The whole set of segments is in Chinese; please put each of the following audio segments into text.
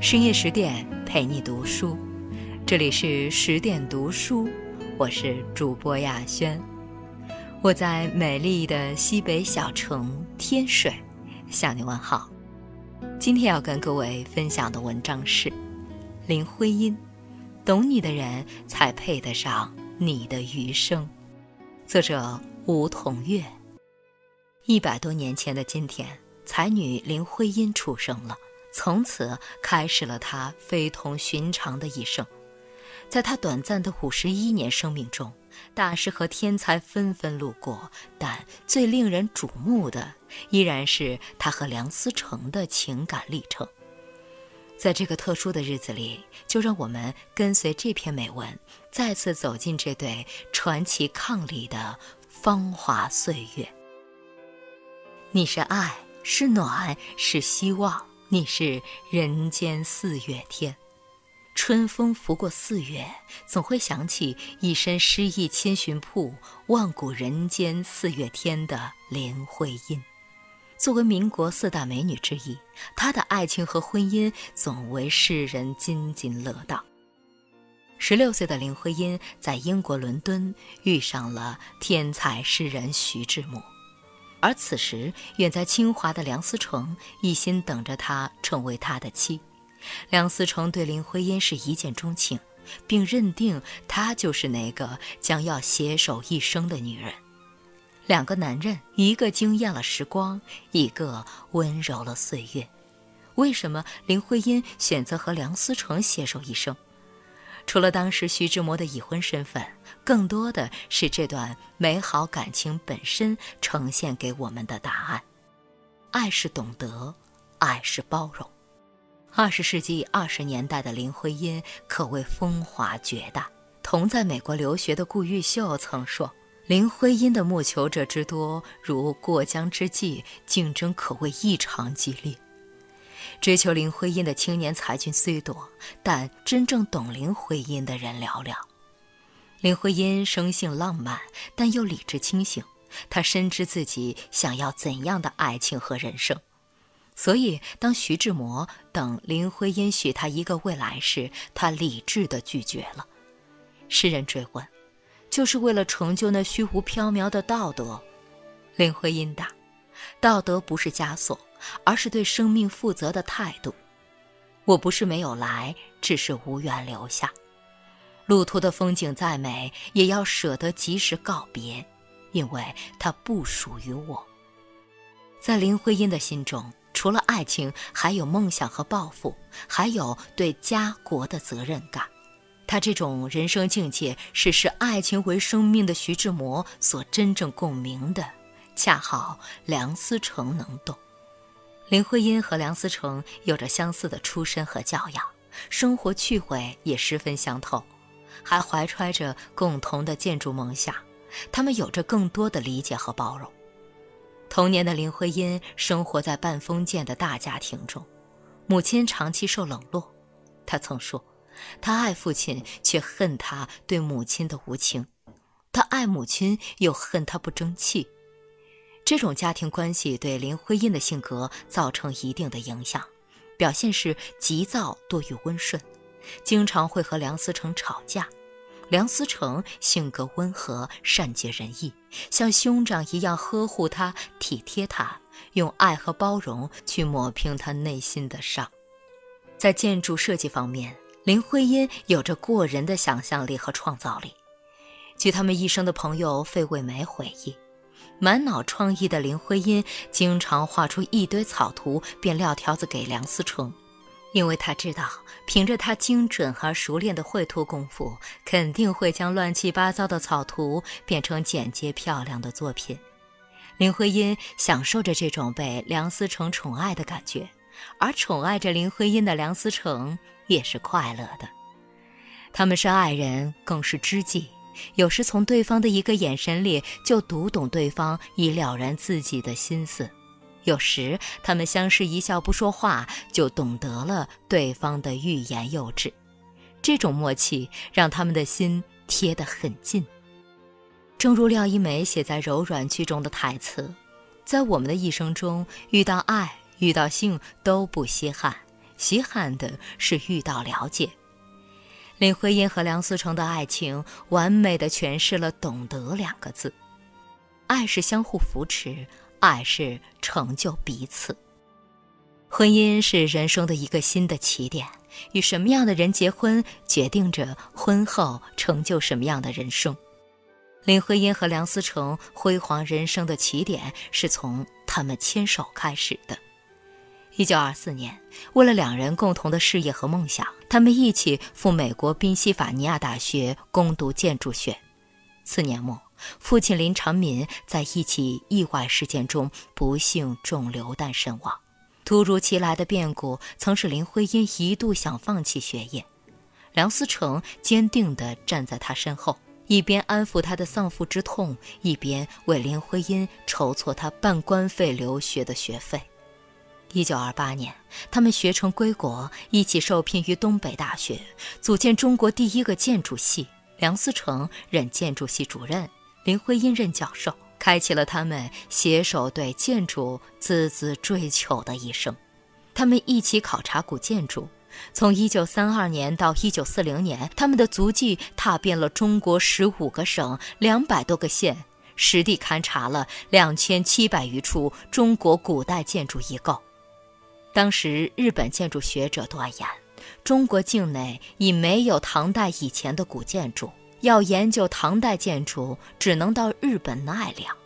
深夜十点陪你读书，这里是十点读书，我是主播亚轩。我在美丽的西北小城天水向你问好。今天要跟各位分享的文章是林徽因，懂你的人才配得上你的余生。作者吴桐月。一百多年前的今天，才女林徽因出生了。从此开始了他非同寻常的一生。在他短暂的五十一年生命中，大师和天才纷纷路过，但最令人瞩目的依然是他和梁思成的情感历程。在这个特殊的日子里，就让我们跟随这篇美文，再次走进这对传奇伉俪的芳华岁月。你是爱，是暖，是希望。你是人间四月天，春风拂过四月，总会想起一身诗意千寻瀑，万古人间四月天的林徽因。作为民国四大美女之一，她的爱情和婚姻总为世人津津乐道。十六岁的林徽因在英国伦敦遇上了天才诗人徐志摩。而此时，远在清华的梁思成一心等着她成为他的妻。梁思成对林徽因是一见钟情，并认定她就是那个将要携手一生的女人。两个男人，一个惊艳了时光，一个温柔了岁月。为什么林徽因选择和梁思成携手一生？除了当时徐志摩的已婚身份，更多的是这段美好感情本身呈现给我们的答案。爱是懂得，爱是包容。二十世纪二十年代的林徽因可谓风华绝代。同在美国留学的顾玉秀曾说：“林徽因的慕求者之多，如过江之鲫，竞争可谓异常激烈。”追求林徽因的青年才俊虽多，但真正懂林徽因的人寥寥。林徽因生性浪漫，但又理智清醒。她深知自己想要怎样的爱情和人生，所以当徐志摩等林徽因许他一个未来时，她理智地拒绝了。诗人追问：“就是为了成就那虚无缥缈的道德？”林徽因答：“道德不是枷锁。”而是对生命负责的态度。我不是没有来，只是无缘留下。路途的风景再美，也要舍得及时告别，因为它不属于我。在林徽因的心中，除了爱情，还有梦想和抱负，还有对家国的责任感。他这种人生境界，是视爱情为生命的徐志摩所真正共鸣的，恰好梁思成能懂。林徽因和梁思成有着相似的出身和教养，生活趣味也十分相投，还怀揣着共同的建筑梦想。他们有着更多的理解和包容。童年的林徽因生活在半封建的大家庭中，母亲长期受冷落。她曾说：“她爱父亲，却恨他对母亲的无情；她爱母亲，又恨他不争气。”这种家庭关系对林徽因的性格造成一定的影响，表现是急躁多于温顺，经常会和梁思成吵架。梁思成性格温和，善解人意，像兄长一样呵护他、体贴他，用爱和包容去抹平他内心的伤。在建筑设计方面，林徽因有着过人的想象力和创造力。据他们一生的朋友费慰梅回忆。满脑创意的林徽因经常画出一堆草图，便撂条子给梁思成，因为他知道，凭着他精准而熟练的绘图功夫，肯定会将乱七八糟的草图变成简洁漂亮的作品。林徽因享受着这种被梁思成宠爱的感觉，而宠爱着林徽因的梁思成也是快乐的。他们是爱人，更是知己。有时从对方的一个眼神里就读懂对方已了然自己的心思，有时他们相视一笑不说话，就懂得了对方的欲言又止。这种默契让他们的心贴得很近。正如廖一梅写在《柔软》剧中的台词：“在我们的一生中，遇到爱、遇到性都不稀罕，稀罕的是遇到了解。林徽因和梁思成的爱情，完美的诠释了“懂得”两个字。爱是相互扶持，爱是成就彼此。婚姻是人生的一个新的起点，与什么样的人结婚，决定着婚后成就什么样的人生。林徽因和梁思成辉煌人生的起点，是从他们牵手开始的。一九二四年，为了两人共同的事业和梦想，他们一起赴美国宾夕法尼亚大学攻读建筑学。次年末，父亲林长民在一起意外事件中不幸中流弹身亡。突如其来的变故曾使林徽因一度想放弃学业，梁思成坚定地站在他身后，一边安抚他的丧父之痛，一边为林徽因筹措他半官费留学的学费。一九二八年，他们学成归国，一起受聘于东北大学，组建中国第一个建筑系。梁思成任建筑系主任，林徽因任教授，开启了他们携手对建筑孜孜追求的一生。他们一起考察古建筑，从一九三二年到一九四零年，他们的足迹踏遍了中国十五个省、两百多个县，实地勘察了两千七百余处中国古代建筑遗构。当时，日本建筑学者断言，中国境内已没有唐代以前的古建筑，要研究唐代建筑，只能到日本奈良。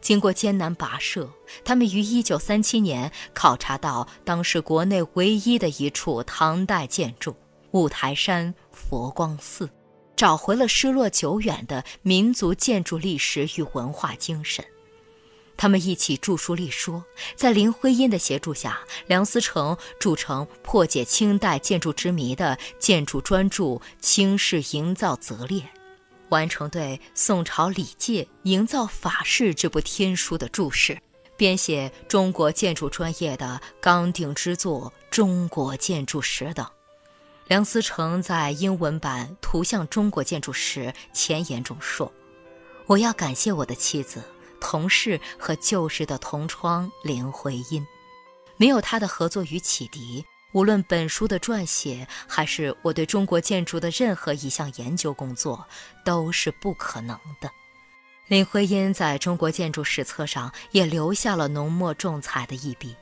经过艰难跋涉，他们于1937年考察到当时国内唯一的一处唐代建筑——五台山佛光寺，找回了失落久远的民族建筑历史与文化精神。他们一起著书立说，在林徽因的协助下，梁思成著成破解清代建筑之谜的建筑专著《清式营造则列》，完成对宋朝礼界营造法式这部天书的注释，编写中国建筑专业的纲鼎之作《中国建筑史》等。梁思成在英文版《图像中国建筑史》前言中说：“我要感谢我的妻子。”同事和旧时的同窗林徽因，没有他的合作与启迪，无论本书的撰写，还是我对中国建筑的任何一项研究工作，都是不可能的。林徽因在中国建筑史册上也留下了浓墨重彩的一笔。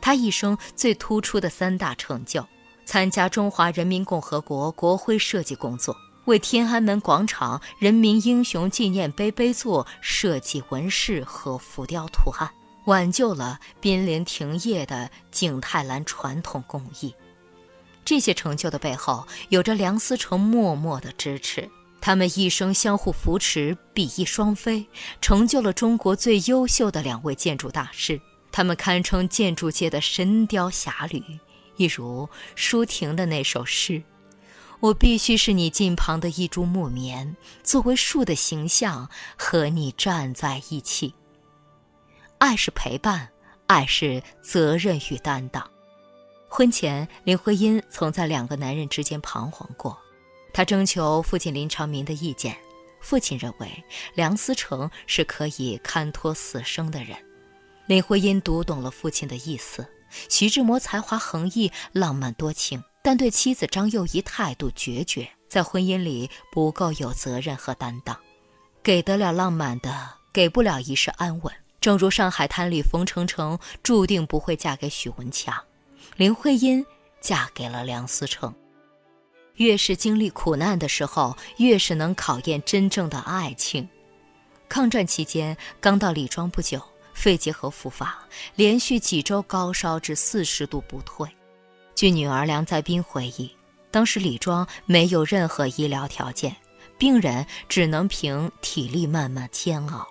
他一生最突出的三大成就：参加中华人民共和国国徽设计工作。为天安门广场人民英雄纪念碑碑座设计纹饰和浮雕图案，挽救了濒临停业的景泰蓝传统工艺。这些成就的背后，有着梁思成默默的支持。他们一生相互扶持，比翼双飞，成就了中国最优秀的两位建筑大师。他们堪称建筑界的神雕侠侣，一如舒婷的那首诗。我必须是你近旁的一株木棉，作为树的形象和你站在一起。爱是陪伴，爱是责任与担当。婚前，林徽因曾在两个男人之间彷徨过，她征求父亲林长民的意见，父亲认为梁思成是可以堪托死生的人。林徽因读懂了父亲的意思，徐志摩才华横溢，浪漫多情。但对妻子张幼仪态度决绝，在婚姻里不够有责任和担当，给得了浪漫的，给不了一世安稳。正如《上海滩》里冯程程注定不会嫁给许文强，林徽因嫁给了梁思成。越是经历苦难的时候，越是能考验真正的爱情。抗战期间，刚到李庄不久，肺结核复发，连续几周高烧至四十度不退。据女儿梁在斌回忆，当时李庄没有任何医疗条件，病人只能凭体力慢慢煎熬。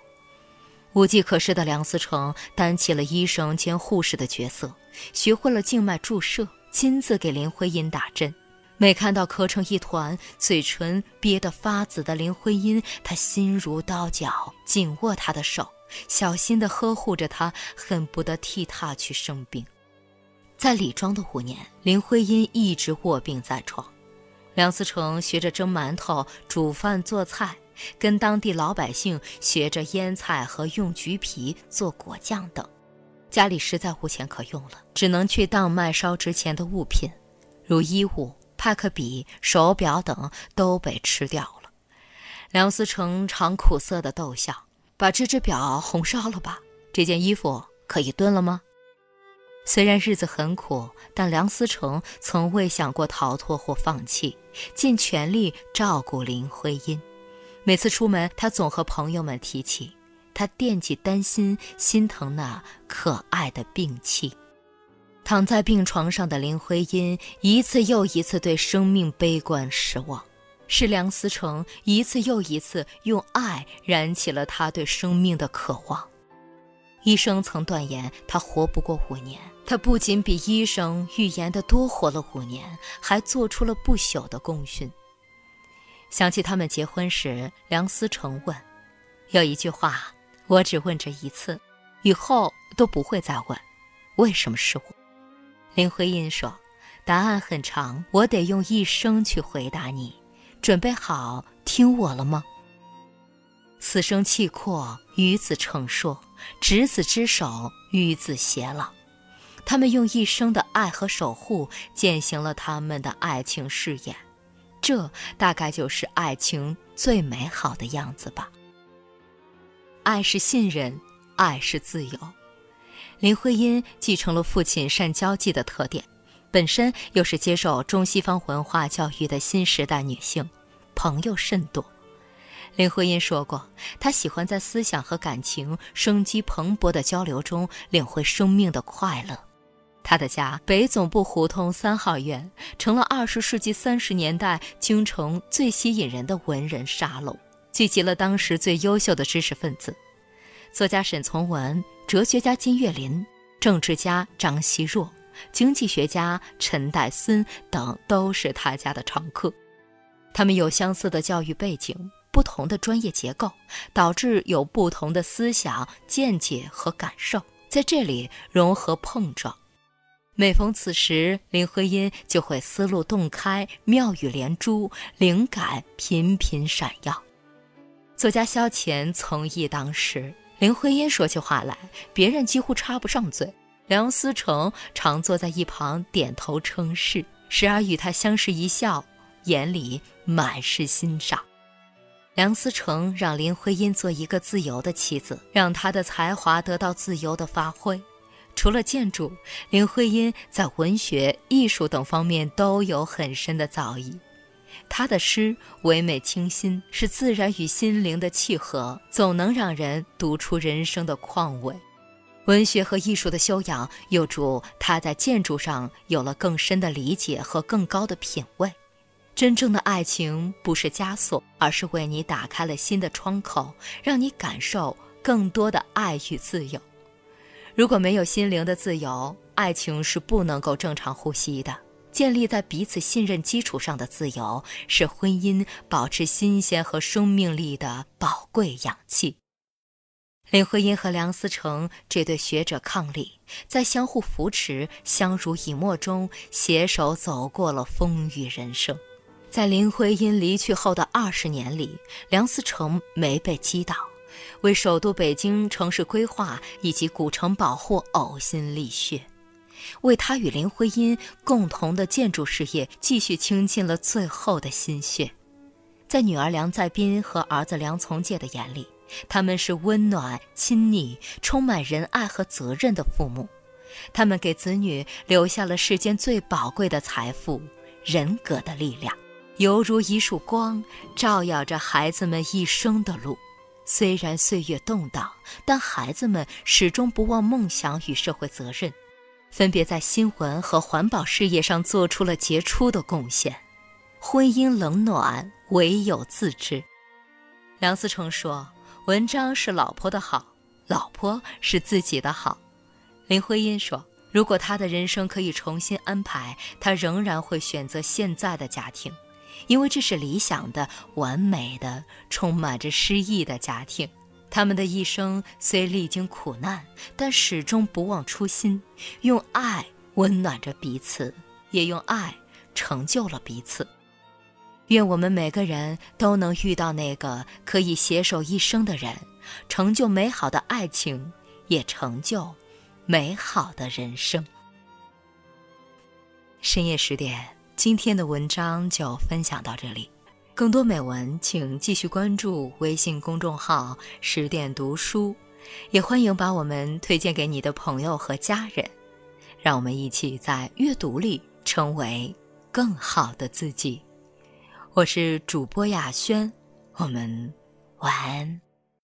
无计可施的梁思成担起了医生兼护士的角色，学会了静脉注射，亲自给林徽因打针。每看到咳成一团、嘴唇憋得发紫的林徽因，他心如刀绞，紧握她的手，小心地呵护着她，恨不得替她去生病。在李庄的五年，林徽因一直卧病在床，梁思成学着蒸馒头、煮饭、做菜，跟当地老百姓学着腌菜和用橘皮做果酱等。家里实在无钱可用了，只能去当卖烧值钱的物品，如衣物、帕克笔、手表等都被吃掉了。梁思成常苦涩地逗笑：“把这只表红烧了吧，这件衣服可以炖了吗？”虽然日子很苦，但梁思成从未想过逃脱或放弃，尽全力照顾林徽因。每次出门，他总和朋友们提起，他惦记、担心、心疼那可爱的病妻。躺在病床上的林徽因，一次又一次对生命悲观失望。是梁思成一次又一次用爱燃起了他对生命的渴望。医生曾断言他活不过五年，他不仅比医生预言的多活了五年，还做出了不朽的功勋。想起他们结婚时，梁思成问：“有一句话，我只问这一次，以后都不会再问，为什么是我？”林徽因说：“答案很长，我得用一生去回答你。”准备好听我了吗？此生契阔，与子成说，执子之手，与子偕老。他们用一生的爱和守护，践行了他们的爱情誓言。这大概就是爱情最美好的样子吧。爱是信任，爱是自由。林徽因继承了父亲善交际的特点。本身又是接受中西方文化教育的新时代女性，朋友甚多。林徽因说过，她喜欢在思想和感情生机蓬勃的交流中领会生命的快乐。他的家北总部胡同三号院成了二十世纪三十年代京城最吸引人的文人沙龙，聚集了当时最优秀的知识分子，作家沈从文、哲学家金岳霖、政治家张奚若。经济学家陈岱孙等都是他家的常客，他们有相似的教育背景，不同的专业结构，导致有不同的思想见解和感受，在这里融合碰撞。每逢此时，林徽因就会思路洞开，妙语连珠，灵感频频闪耀。作家萧乾从艺当时，林徽因说起话来，别人几乎插不上嘴。梁思成常坐在一旁点头称是，时而与他相视一笑，眼里满是欣赏。梁思成让林徽因做一个自由的妻子，让她的才华得到自由的发挥。除了建筑，林徽因在文学、艺术等方面都有很深的造诣。她的诗唯美清新，是自然与心灵的契合，总能让人读出人生的况味。文学和艺术的修养，有助她在建筑上有了更深的理解和更高的品味。真正的爱情不是枷锁，而是为你打开了新的窗口，让你感受更多的爱与自由。如果没有心灵的自由，爱情是不能够正常呼吸的。建立在彼此信任基础上的自由，是婚姻保持新鲜和生命力的宝贵氧气。林徽因和梁思成这对学者伉俪，在相互扶持、相濡以沫中，携手走过了风雨人生。在林徽因离去后的二十年里，梁思成没被击倒，为首都北京城市规划以及古城保护呕心沥血，为他与林徽因共同的建筑事业继续倾尽了最后的心血。在女儿梁再斌和儿子梁从诫的眼里，他们是温暖、亲昵、充满仁爱和责任的父母，他们给子女留下了世间最宝贵的财富——人格的力量，犹如一束光，照耀着孩子们一生的路。虽然岁月动荡，但孩子们始终不忘梦想与社会责任，分别在新闻和环保事业上做出了杰出的贡献。婚姻冷暖，唯有自知。梁思成说。文章是老婆的好，老婆是自己的好。林徽因说：“如果她的人生可以重新安排，她仍然会选择现在的家庭，因为这是理想的、完美的、充满着诗意的家庭。他们的一生虽历经苦难，但始终不忘初心，用爱温暖着彼此，也用爱成就了彼此。”愿我们每个人都能遇到那个可以携手一生的人，成就美好的爱情，也成就美好的人生。深夜十点，今天的文章就分享到这里。更多美文，请继续关注微信公众号“十点读书”，也欢迎把我们推荐给你的朋友和家人。让我们一起在阅读里成为更好的自己。我是主播雅轩，我们晚安。